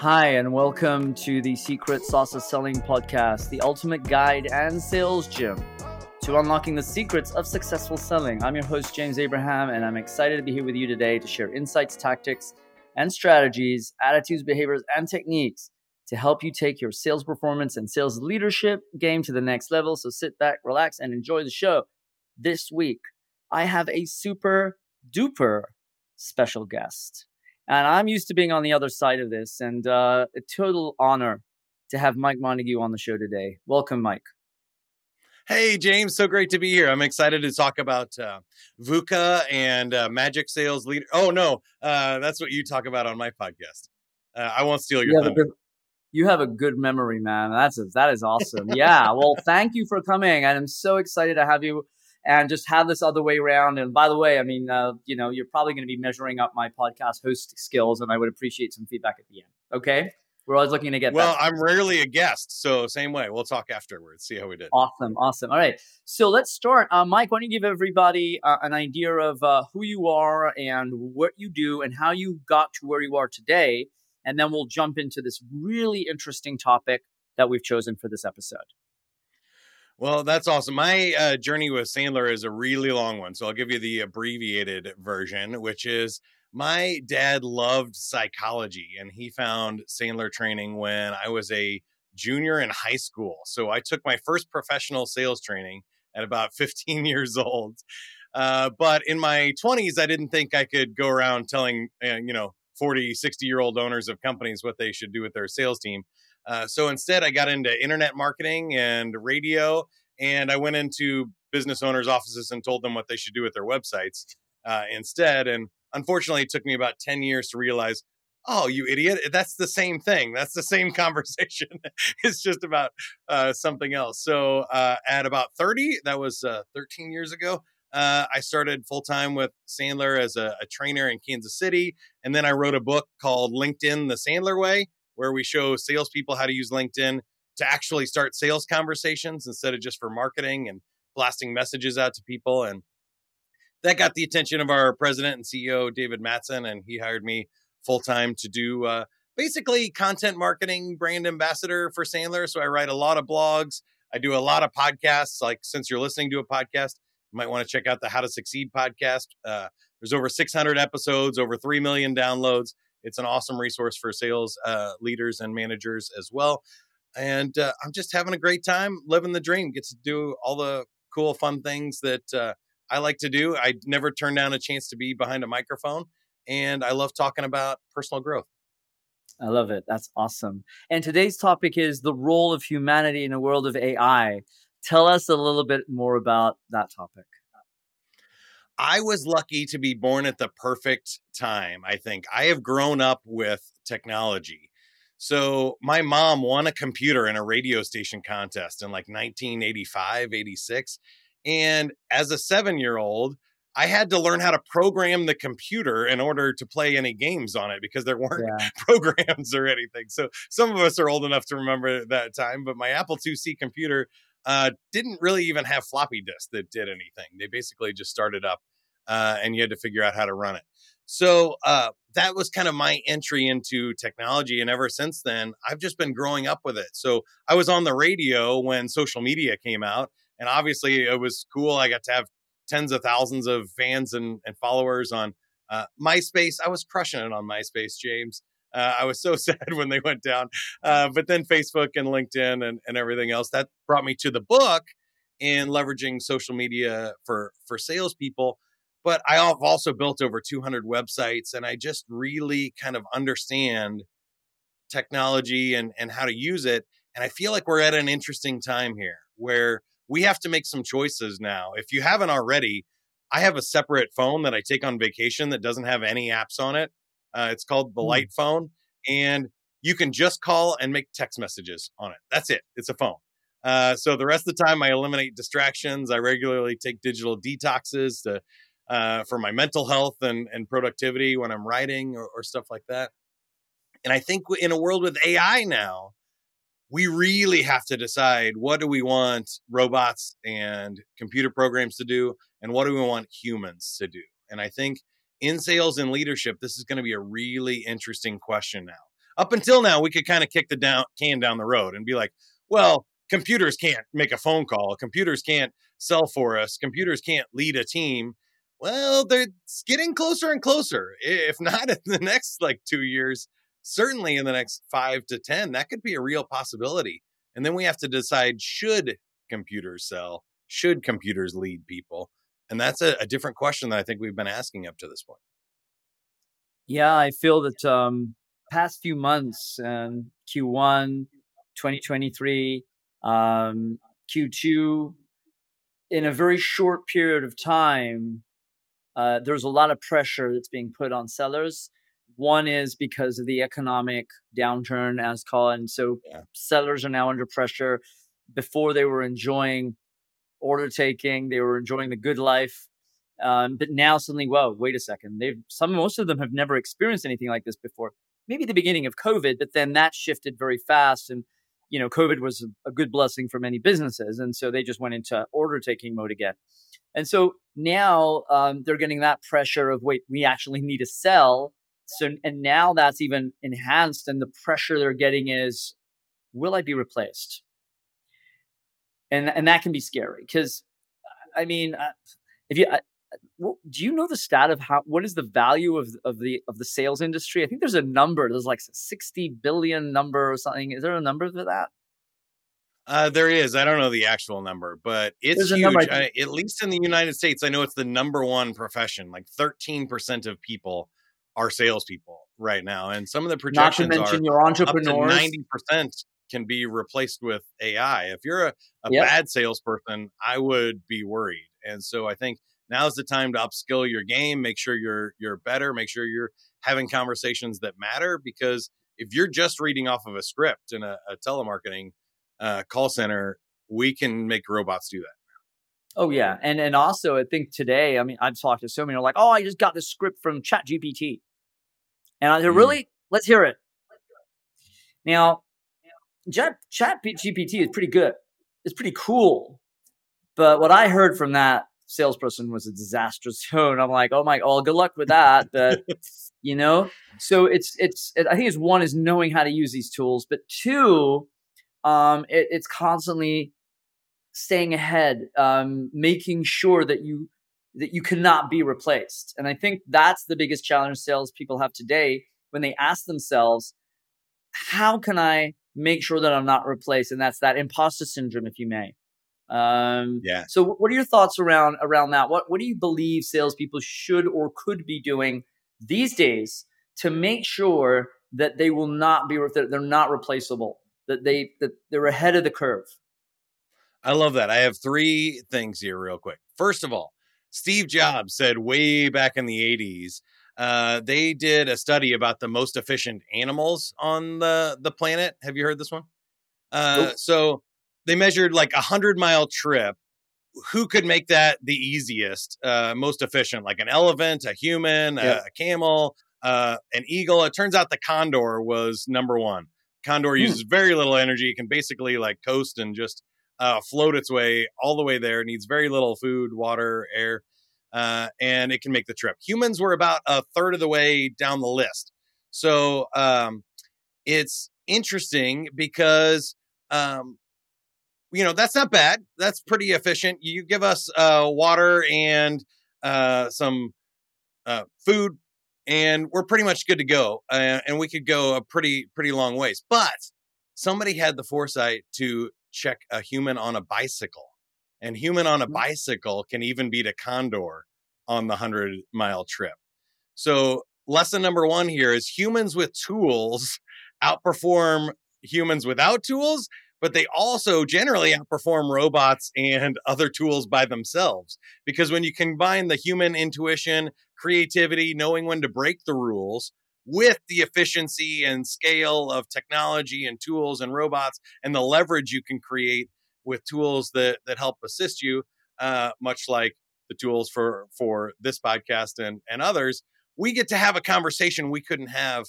Hi, and welcome to the Secret Sauce of Selling podcast, the ultimate guide and sales gym to unlocking the secrets of successful selling. I'm your host, James Abraham, and I'm excited to be here with you today to share insights, tactics, and strategies, attitudes, behaviors, and techniques to help you take your sales performance and sales leadership game to the next level. So sit back, relax, and enjoy the show. This week, I have a super duper special guest. And I'm used to being on the other side of this, and uh, a total honor to have Mike Montague on the show today. Welcome, Mike. Hey, James, so great to be here. I'm excited to talk about uh, VUCA and uh, Magic Sales Leader. Oh, no, uh, that's what you talk about on my podcast. Uh, I won't steal your you. Good, you have a good memory, man. That's a, that is awesome. yeah. Well, thank you for coming, and I'm so excited to have you and just have this other way around. And by the way, I mean, uh, you know, you're probably going to be measuring up my podcast host skills, and I would appreciate some feedback at the end. Okay. We're always looking to get well. I'm rarely a guest, so same way. We'll talk afterwards. See how we did. Awesome, awesome. All right, so let's start. Uh, Mike, why don't you give everybody uh, an idea of uh, who you are and what you do and how you got to where you are today, and then we'll jump into this really interesting topic that we've chosen for this episode. Well, that's awesome. My uh, journey with Sandler is a really long one. So I'll give you the abbreviated version, which is my dad loved psychology and he found Sandler training when I was a junior in high school. So I took my first professional sales training at about 15 years old. Uh, but in my 20s, I didn't think I could go around telling, uh, you know, 40, 60 year old owners of companies what they should do with their sales team. Uh, so instead, I got into internet marketing and radio, and I went into business owners' offices and told them what they should do with their websites uh, instead. And unfortunately, it took me about 10 years to realize oh you idiot that's the same thing that's the same conversation it's just about uh, something else so uh, at about 30 that was uh, 13 years ago uh, i started full-time with sandler as a, a, trainer in kansas city and then i wrote a book called linkedin the sandler way where we show salespeople how to use LinkedIn to actually start sales conversations instead of just for marketing and blasting messages out to people. And that got the attention of our president and CEO, David Mattson, and he hired me full time to do uh, basically content marketing, brand ambassador for Sandler. So I write a lot of blogs. I do a lot of podcasts. Like since you're listening to a podcast, you might want to check out the How to Succeed podcast. Uh, there's over 600 episodes, over 3 million downloads. It's an awesome resource for sales uh, leaders and managers as well. And uh, I'm just having a great time living the dream. Get to do all the cool, fun things that uh, I like to do. I never turn down a chance to be behind a microphone, and I love talking about personal growth. I love it. That's awesome. And today's topic is the role of humanity in a world of AI. Tell us a little bit more about that topic. I was lucky to be born at the perfect time, I think. I have grown up with technology. So my mom won a computer in a radio station contest in like 1985, 86. And as a seven year old, I had to learn how to program the computer in order to play any games on it because there weren't yeah. programs or anything. So some of us are old enough to remember that time, but my Apple IIc computer uh, didn't really even have floppy disks that did anything. They basically just started up uh, and you had to figure out how to run it. So uh, that was kind of my entry into technology. And ever since then, I've just been growing up with it. So I was on the radio when social media came out. And obviously, it was cool. I got to have tens of thousands of fans and, and followers on uh, MySpace. I was crushing it on MySpace, James. Uh, I was so sad when they went down. Uh, but then Facebook and LinkedIn and, and everything else that brought me to the book in leveraging social media for for salespeople but I've also built over 200 websites and I just really kind of understand technology and, and how to use it. And I feel like we're at an interesting time here where we have to make some choices now. If you haven't already, I have a separate phone that I take on vacation that doesn't have any apps on it. Uh, it's called the mm. Light phone. And you can just call and make text messages on it. That's it. It's a phone. Uh, so the rest of the time, I eliminate distractions. I regularly take digital detoxes to uh, for my mental health and, and productivity when I'm writing or, or stuff like that. And I think in a world with AI now, we really have to decide what do we want robots and computer programs to do and what do we want humans to do and i think in sales and leadership this is going to be a really interesting question now Up until now, we could kind of kick the down, can down the road and be like, well, computers can't make a phone call. Computers can't sell for us. Computers can't lead a team. Well, they're getting closer and closer. If not in the next like two years, certainly in the next five to 10, that could be a real possibility. And then we have to decide should computers sell? Should computers lead people? And that's a, a different question that I think we've been asking up to this point. Yeah, I feel that um, past few months and Q1, 2023, um, Q2, in a very short period of time, uh, there's a lot of pressure that's being put on sellers. One is because of the economic downturn, as called, and so yeah. sellers are now under pressure. Before they were enjoying order taking, they were enjoying the good life, um, but now suddenly, whoa, wait a second. They've some most of them have never experienced anything like this before. Maybe the beginning of COVID, but then that shifted very fast, and you know, COVID was a good blessing for many businesses, and so they just went into order taking mode again. And so now um, they're getting that pressure of wait, we actually need to sell. So and now that's even enhanced, and the pressure they're getting is, will I be replaced? And and that can be scary because, I mean, uh, if you well, do you know the stat of how what is the value of of the of the sales industry? I think there's a number. There's like sixty billion number or something. Is there a number for that? Uh, there is. I don't know the actual number, but it's huge. I, at least in the United States, I know it's the number one profession. Like thirteen percent of people are salespeople right now, and some of the projections Not to mention your entrepreneurs. Ninety percent can be replaced with AI. If you're a, a yep. bad salesperson, I would be worried. And so I think now's the time to upskill your game make sure you're you're better make sure you're having conversations that matter because if you're just reading off of a script in a, a telemarketing uh, call center we can make robots do that Oh yeah, and and also I think today, I mean, I've talked to so many are like, oh, I just got the script from Chat GPT, and I said, mm. really, let's hear it. Now, Chat Chat GPT is pretty good. It's pretty cool, but what I heard from that salesperson was a disastrous tone. I'm like, oh my, oh, good luck with that. But you know, so it's it's it, I think it's one is knowing how to use these tools, but two, um, it, it's constantly staying ahead, um, making sure that you that you cannot be replaced. And I think that's the biggest challenge salespeople have today when they ask themselves, how can I make sure that I'm not replaced? And that's that imposter syndrome, if you may. Um, yeah. So, what are your thoughts around around that? What What do you believe salespeople should or could be doing these days to make sure that they will not be that they're not replaceable, that they that they're ahead of the curve? I love that. I have three things here, real quick. First of all, Steve Jobs said way back in the '80s. Uh, they did a study about the most efficient animals on the the planet. Have you heard this one? Uh, nope. So they measured like a hundred mile trip. Who could make that the easiest, uh, most efficient? Like an elephant, a human, yeah. a, a, camel, uh, an eagle. It turns out the condor was number one. Condor hmm. uses very little energy. It can basically like coast and just uh, float its way all the way there. It needs very little food, water, air, uh, and it can make the trip. Humans were about a third of the way down the list. So um, it's interesting because um, you know that's not bad that's pretty efficient you give us uh, water and uh, some uh, food and we're pretty much good to go uh, and we could go a pretty pretty long ways but somebody had the foresight to check a human on a bicycle and human on a mm-hmm. bicycle can even beat a condor on the 100 mile trip so lesson number one here is humans with tools outperform humans without tools but they also generally outperform robots and other tools by themselves. Because when you combine the human intuition, creativity, knowing when to break the rules with the efficiency and scale of technology and tools and robots and the leverage you can create with tools that, that help assist you, uh, much like the tools for, for this podcast and, and others, we get to have a conversation we couldn't have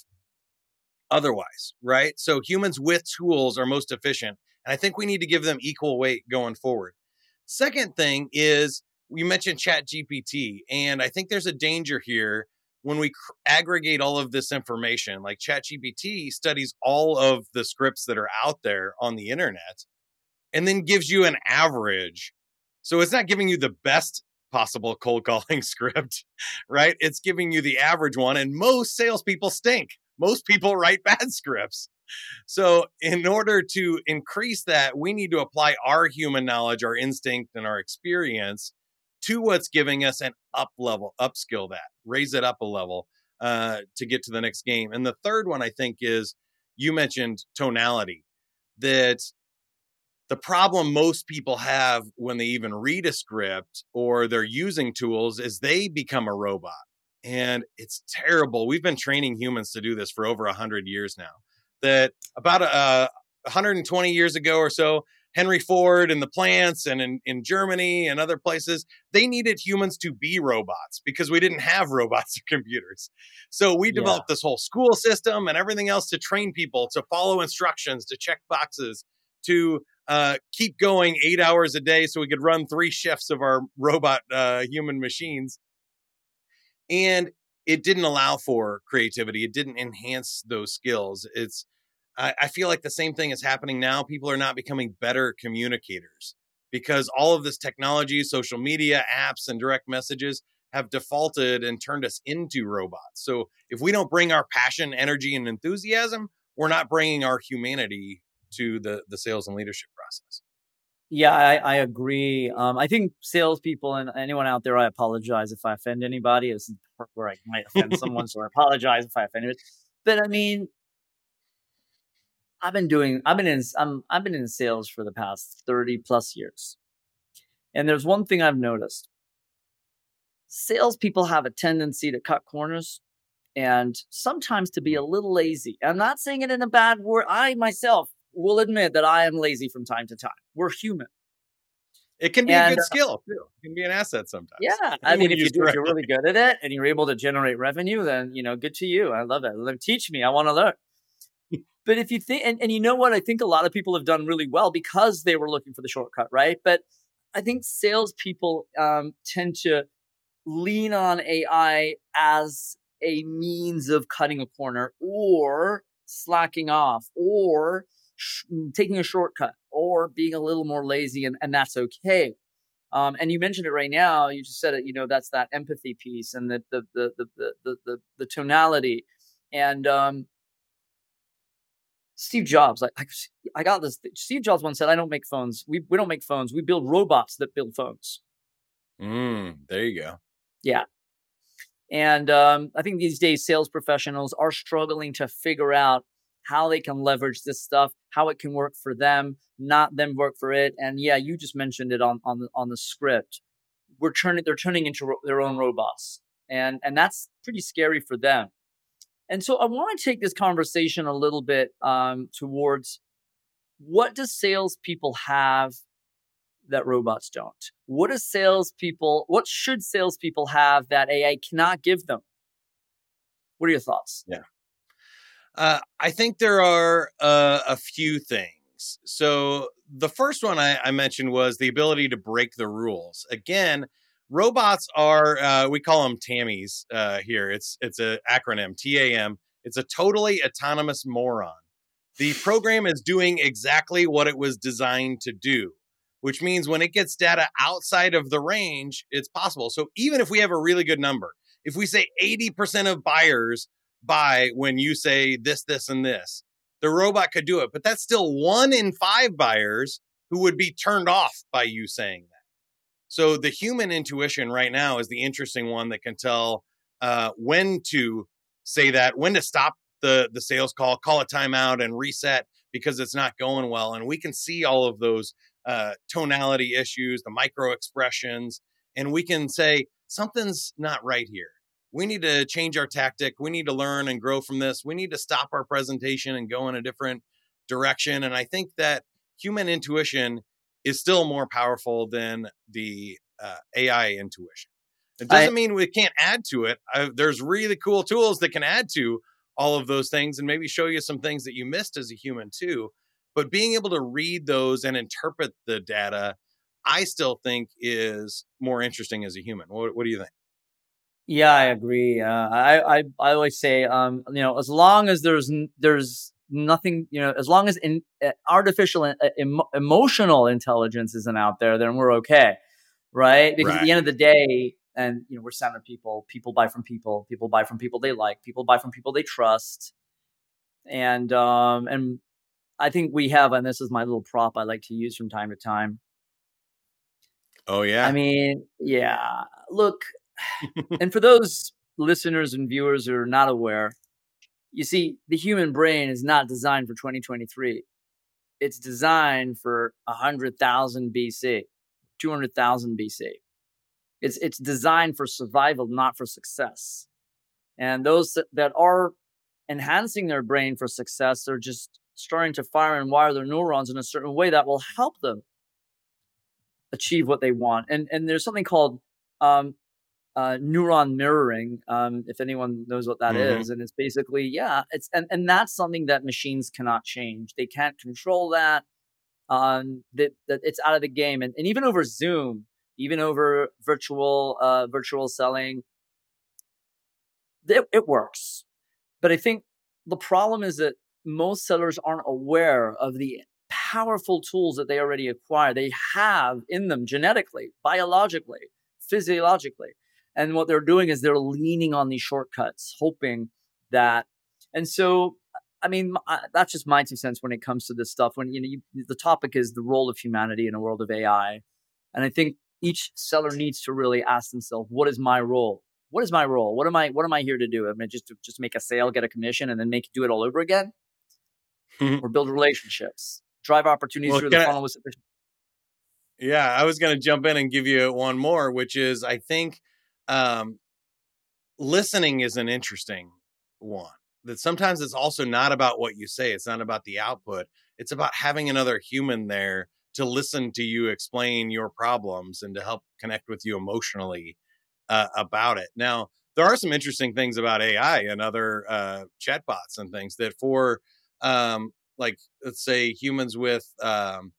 otherwise, right? So humans with tools are most efficient. And I think we need to give them equal weight going forward. Second thing is we mentioned Chat GPT, and I think there's a danger here when we cr- aggregate all of this information, like ChatGPT studies all of the scripts that are out there on the internet and then gives you an average. So it's not giving you the best possible cold calling script, right? It's giving you the average one. And most salespeople stink. Most people write bad scripts. So, in order to increase that, we need to apply our human knowledge, our instinct, and our experience to what's giving us an up level, upskill that, raise it up a level uh, to get to the next game. And the third one, I think, is you mentioned tonality. That the problem most people have when they even read a script or they're using tools is they become a robot. And it's terrible. We've been training humans to do this for over 100 years now. That about uh, 120 years ago or so, Henry Ford and the plants and in, in Germany and other places, they needed humans to be robots because we didn't have robots or computers. So we developed yeah. this whole school system and everything else to train people to follow instructions, to check boxes, to uh, keep going eight hours a day so we could run three shifts of our robot uh, human machines. And it didn't allow for creativity. It didn't enhance those skills. It's I, I feel like the same thing is happening now. People are not becoming better communicators because all of this technology, social media, apps, and direct messages have defaulted and turned us into robots. So if we don't bring our passion, energy, and enthusiasm, we're not bringing our humanity to the the sales and leadership process. Yeah, I, I agree. Um, I think salespeople and anyone out there, I apologize if I offend anybody. This is where I might offend someone, so I apologize if I offend offended. But I mean, I've been doing I've been in I'm I've been in sales for the past 30 plus years. And there's one thing I've noticed. Salespeople have a tendency to cut corners and sometimes to be a little lazy. I'm not saying it in a bad word. I myself will admit that I am lazy from time to time. We're human. It can be and, a good skill too. It can be an asset sometimes. Yeah, I mean, if you do, if you're really good at it and you're able to generate revenue, then you know, good to you. I love it. Teach me. I want to learn. But if you think, and, and you know what, I think a lot of people have done really well because they were looking for the shortcut, right? But I think salespeople um, tend to lean on AI as a means of cutting a corner or slacking off or sh- mm, taking a shortcut or being a little more lazy, and, and that's okay. Um, and you mentioned it right now. You just said it. You know, that's that empathy piece and the the the the the the, the tonality. And um, Steve Jobs, like I, I got this. Steve Jobs once said, "I don't make phones. We we don't make phones. We build robots that build phones." Mm, there you go. Yeah, and um, I think these days sales professionals are struggling to figure out how they can leverage this stuff, how it can work for them, not them work for it. And yeah, you just mentioned it on on the on the script. We're turning they're turning into ro- their own robots, and and that's pretty scary for them. And so I want to take this conversation a little bit um, towards what does salespeople have that robots don't? What does salespeople, what should salespeople have that AI cannot give them? What are your thoughts? Yeah. Uh, I think there are uh, a few things. So the first one I, I, mentioned was the ability to break the rules. Again, robots are uh, we call them TAMIs uh, here. It's it's an acronym TAM. It's a totally autonomous moron. The program is doing exactly what it was designed to do, which means when it gets data outside of the range, it's possible. So even if we have a really good number, if we say 80% of buyers buy when you say this, this, and this, the robot could do it. But that's still one in five buyers who would be turned off by you saying that. So the human intuition right now is the interesting one that can tell uh, when to say that, when to stop the the sales call, call a timeout, and reset because it's not going well. And we can see all of those uh, tonality issues, the micro expressions, and we can say something's not right here. We need to change our tactic. We need to learn and grow from this. We need to stop our presentation and go in a different direction. And I think that human intuition is still more powerful than the uh, AI intuition. It doesn't I, mean we can't add to it. I, there's really cool tools that can add to all of those things and maybe show you some things that you missed as a human too. But being able to read those and interpret the data, I still think is more interesting as a human. What, what do you think? Yeah, I agree. Uh, I, I I always say, um, you know, as long as there's there's nothing, you know, as long as in, uh, artificial uh, emotional intelligence isn't out there, then we're okay, right? Because right. at the end of the day, and you know, we're center people. People buy from people. People buy from people they like. People buy from people they trust. And um, and I think we have, and this is my little prop I like to use from time to time. Oh yeah. I mean, yeah. Look, and for those listeners and viewers who are not aware, you see, the human brain is not designed for 2023. It's designed for 100,000 BC, 200,000 BC. It's, it's designed for survival, not for success. And those that are enhancing their brain for success, they're just starting to fire and wire their neurons in a certain way that will help them achieve what they want. And, and there's something called um, uh, neuron mirroring, um, if anyone knows what that mm-hmm. is, and it's basically yeah, it's and and that's something that machines cannot change. They can't control that. Um, that that it's out of the game, and and even over Zoom, even over virtual uh virtual selling, it, it works. But I think the problem is that most sellers aren't aware of the powerful tools that they already acquire. They have in them genetically, biologically, physiologically and what they're doing is they're leaning on these shortcuts, hoping that. And so, I mean, that's just my two cents when it comes to this stuff. When you know, you, the topic is the role of humanity in a world of AI, and I think each seller needs to really ask themselves, "What is my role? What is my role? What am I? What am I here to do? I mean, just to, just make a sale, get a commission, and then make do it all over again, mm-hmm. or build relationships, drive opportunities well, through the funnel with sufficient." Yeah, I was going to jump in and give you one more, which is I think um, listening is an interesting one. That sometimes it's also not about what you say, it's not about the output, it's about having another human there to listen to you explain your problems and to help connect with you emotionally uh, about it. Now, there are some interesting things about AI and other uh, chatbots and things that for um, like let's say humans with um,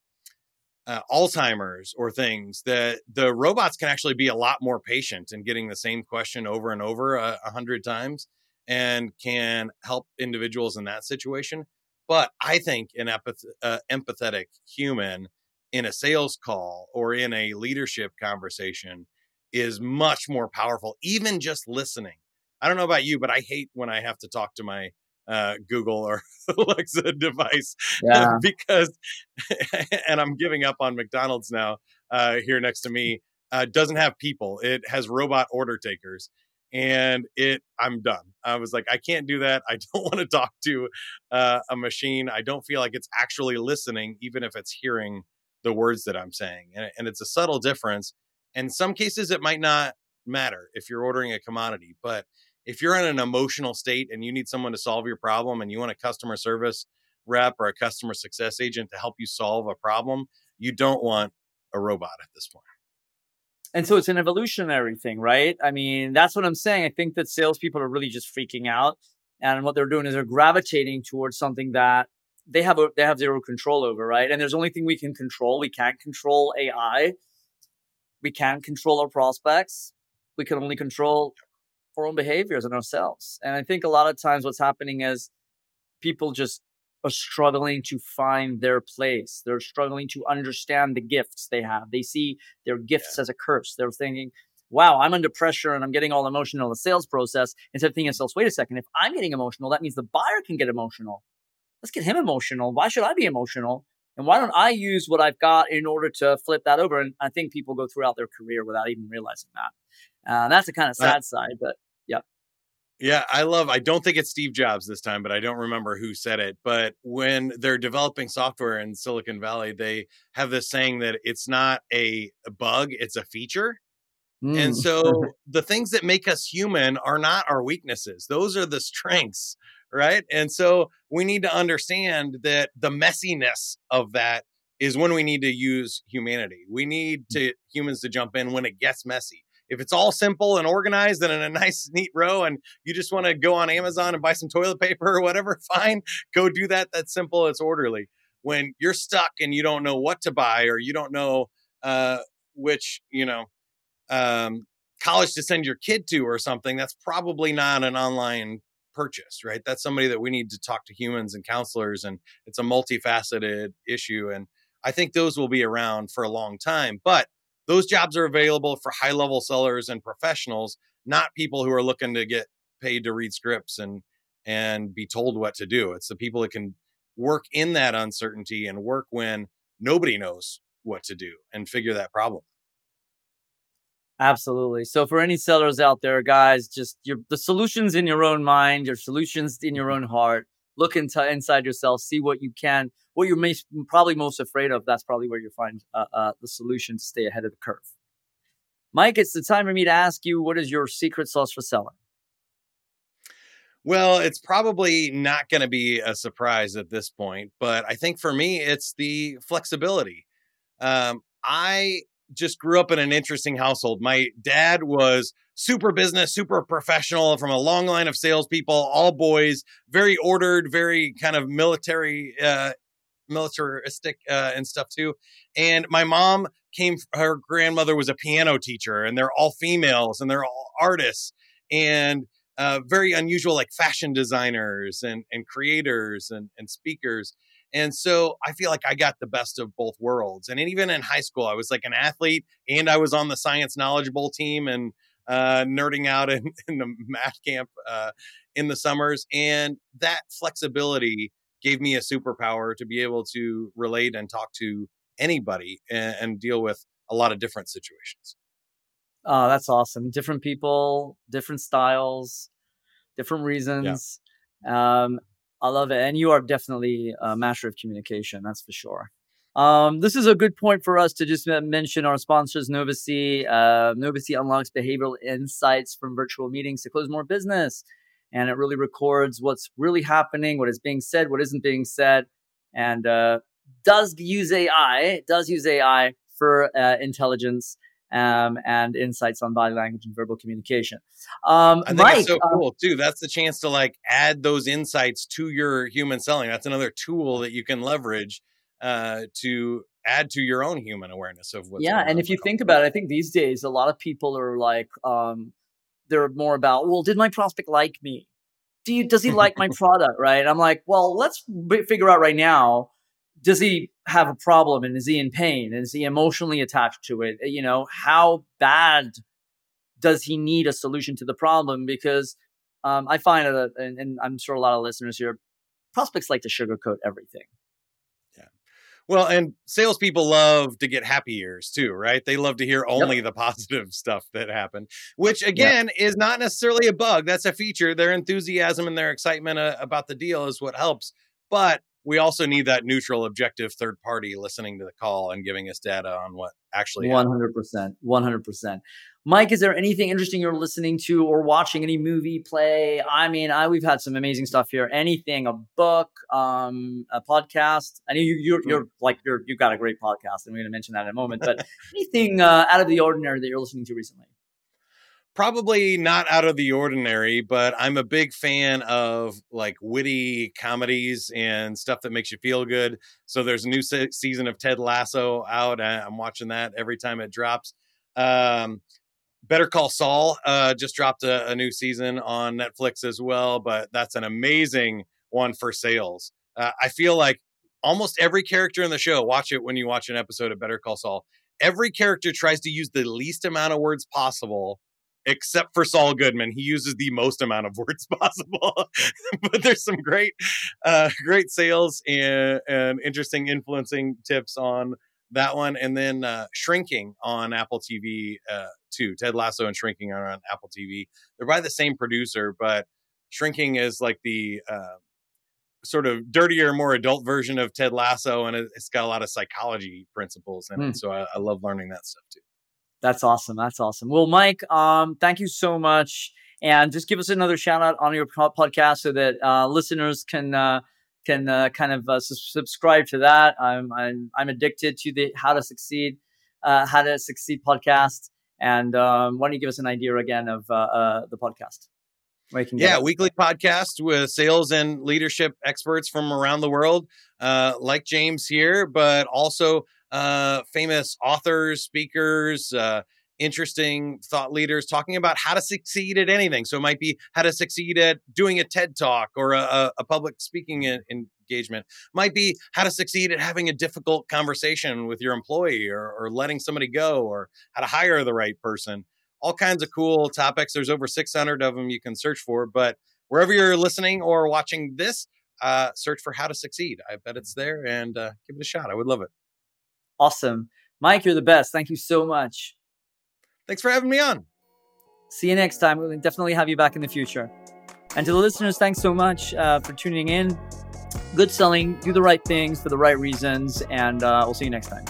uh, Alzheimer's or things that the robots can actually be a lot more patient in getting the same question over and over a, a hundred times and can help individuals in that situation. But I think an empath- uh, empathetic human in a sales call or in a leadership conversation is much more powerful, even just listening. I don't know about you, but I hate when I have to talk to my uh, Google or Alexa device yeah. because, and I'm giving up on McDonald's now uh, here next to me. Uh, doesn't have people. It has robot order takers, and it. I'm done. I was like, I can't do that. I don't want to talk to uh, a machine. I don't feel like it's actually listening, even if it's hearing the words that I'm saying. And, and it's a subtle difference. In some cases, it might not matter if you're ordering a commodity, but if you're in an emotional state and you need someone to solve your problem and you want a customer service rep or a customer success agent to help you solve a problem, you don't want a robot at this point. And so it's an evolutionary thing, right? I mean, that's what I'm saying. I think that salespeople are really just freaking out. And what they're doing is they're gravitating towards something that they have a, they have zero control over, right? And there's only thing we can control. We can't control AI. We can't control our prospects. We can only control our own behaviors and ourselves. And I think a lot of times what's happening is people just are struggling to find their place. They're struggling to understand the gifts they have. They see their gifts yeah. as a curse. They're thinking, wow, I'm under pressure and I'm getting all emotional in the sales process. Instead of thinking themselves, wait a second, if I'm getting emotional, that means the buyer can get emotional. Let's get him emotional. Why should I be emotional? And why don't I use what I've got in order to flip that over? And I think people go throughout their career without even realizing that. Uh, that's the kind of sad uh, side, but yeah. I love. I don't think it's Steve Jobs this time, but I don't remember who said it. But when they're developing software in Silicon Valley, they have this saying that it's not a bug, it's a feature. Mm. And so the things that make us human are not our weaknesses; those are the strengths, right? And so we need to understand that the messiness of that is when we need to use humanity. We need to humans to jump in when it gets messy if it's all simple and organized and in a nice, neat row, and you just want to go on Amazon and buy some toilet paper or whatever, fine, go do that. That's simple, it's orderly. When you're stuck and you don't know what to buy or you don't know uh, which, you know, um, college to send your kid to or something, that's probably not an online purchase, right? That's somebody that we need to talk to humans and counselors, and it's a multifaceted issue. And I think those will be around for a long time. But those jobs are available for high level sellers and professionals, not people who are looking to get paid to read scripts and and be told what to do. It's the people that can work in that uncertainty and work when nobody knows what to do and figure that problem. Absolutely. So for any sellers out there, guys, just your the solutions in your own mind, your solutions in your own heart. Look into inside yourself, see what you can, what you're most, probably most afraid of. That's probably where you find uh, uh, the solution to stay ahead of the curve. Mike, it's the time for me to ask you, what is your secret sauce for selling? Well, it's probably not going to be a surprise at this point, but I think for me, it's the flexibility. Um, I just grew up in an interesting household. My dad was super business, super professional from a long line of salespeople, all boys, very ordered, very kind of military, uh, militaristic uh, and stuff too. And my mom came, her grandmother was a piano teacher, and they're all females and they're all artists. And uh, very unusual, like fashion designers and and creators and and speakers. And so I feel like I got the best of both worlds. And even in high school, I was like an athlete and I was on the science knowledgeable team and uh, nerding out in, in the math camp uh, in the summers. And that flexibility gave me a superpower to be able to relate and talk to anybody and, and deal with a lot of different situations. Oh, that's awesome. Different people, different styles, different reasons. Yeah. Um, I love it. And you are definitely a master of communication, that's for sure. Um, this is a good point for us to just mention our sponsors, Novacy. Uh, Novasi unlocks behavioral insights from virtual meetings to close more business. And it really records what's really happening, what is being said, what isn't being said, and uh, does use AI, does use AI for uh, intelligence um, and insights on body language and verbal communication. Um, I think Mike, it's so um cool um, too. That's the chance to like add those insights to your human selling. That's another tool that you can leverage uh, to add to your own human awareness of what's yeah. and if you think about it, I think these days a lot of people are like, um, they're more about, well, did my prospect like me? Do you, does he like my product? Right. I'm like, well, let's b- figure out right now does he have a problem and is he in pain and is he emotionally attached to it? You know how bad does he need a solution to the problem? Because um, i find that and, and i'm sure a lot of listeners here prospects like to sugarcoat everything. Yeah. Well and salespeople love to get happy ears too right? They love to hear only yep. the positive stuff that happened which again yep. is not necessarily a bug. That's a feature. Their enthusiasm and their excitement uh, about the deal is what helps. But we also need that neutral, objective third party listening to the call and giving us data on what actually. One hundred percent, one hundred percent. Mike, is there anything interesting you're listening to or watching? Any movie, play? I mean, I we've had some amazing stuff here. Anything, a book, um, a podcast. I know you, you're, mm. you're like you're you've got a great podcast, and we're going to mention that in a moment. But anything uh, out of the ordinary that you're listening to recently? Probably not out of the ordinary, but I'm a big fan of like witty comedies and stuff that makes you feel good. So there's a new se- season of Ted Lasso out. I'm watching that every time it drops. Um, Better Call Saul uh, just dropped a, a, new season on Netflix as well, but that's an amazing one for sales. Uh, I feel like almost every character in the show, watch it when you watch an episode of Better Call Saul. Every character tries to use the least amount of words possible except for Saul Goodman. He uses the most amount of words possible. but there's some great, uh, great sales and, and interesting influencing tips on that one. And then uh, Shrinking on Apple TV uh, too. Ted Lasso and Shrinking are on Apple TV. They're by the same producer, but Shrinking is like the uh, sort of dirtier, more adult version of Ted Lasso, and it's got a lot of psychology principles in mm. it. Hmm. So I, I love learning that stuff too. That's awesome. That's awesome. Well, Mike, um, thank you so much. And just give us another shout out on your podcast so that uh, listeners can uh, can uh, kind of uh, su- subscribe to that. I'm, I'm I'm addicted to the How to Succeed uh, How to Succeed podcast. And um, why don't you give us an idea again of uh, the podcast? yeah, weekly podcast with sales and leadership experts from around the world, like James here, but also uh, famous authors, speakers, uh, interesting thought leaders talking about how to succeed at anything. So it might be how to succeed at doing a TED talk or a, a public speaking engagement. Might be how to succeed at having a difficult conversation with your employee or, or letting somebody go or how to hire the right person. All kinds of cool topics. There's over 600 of them you can search for. But wherever you're listening or watching this, uh, search for how to succeed. I bet it's there and uh, give it a shot. I would love it. Awesome. Mike, you're the best. Thank you so much. Thanks for having me on. See you next time. We'll definitely have you back in the future. And to the listeners, thanks so much uh, for tuning in. Good selling, do the right things for the right reasons, and uh, we'll see you next time.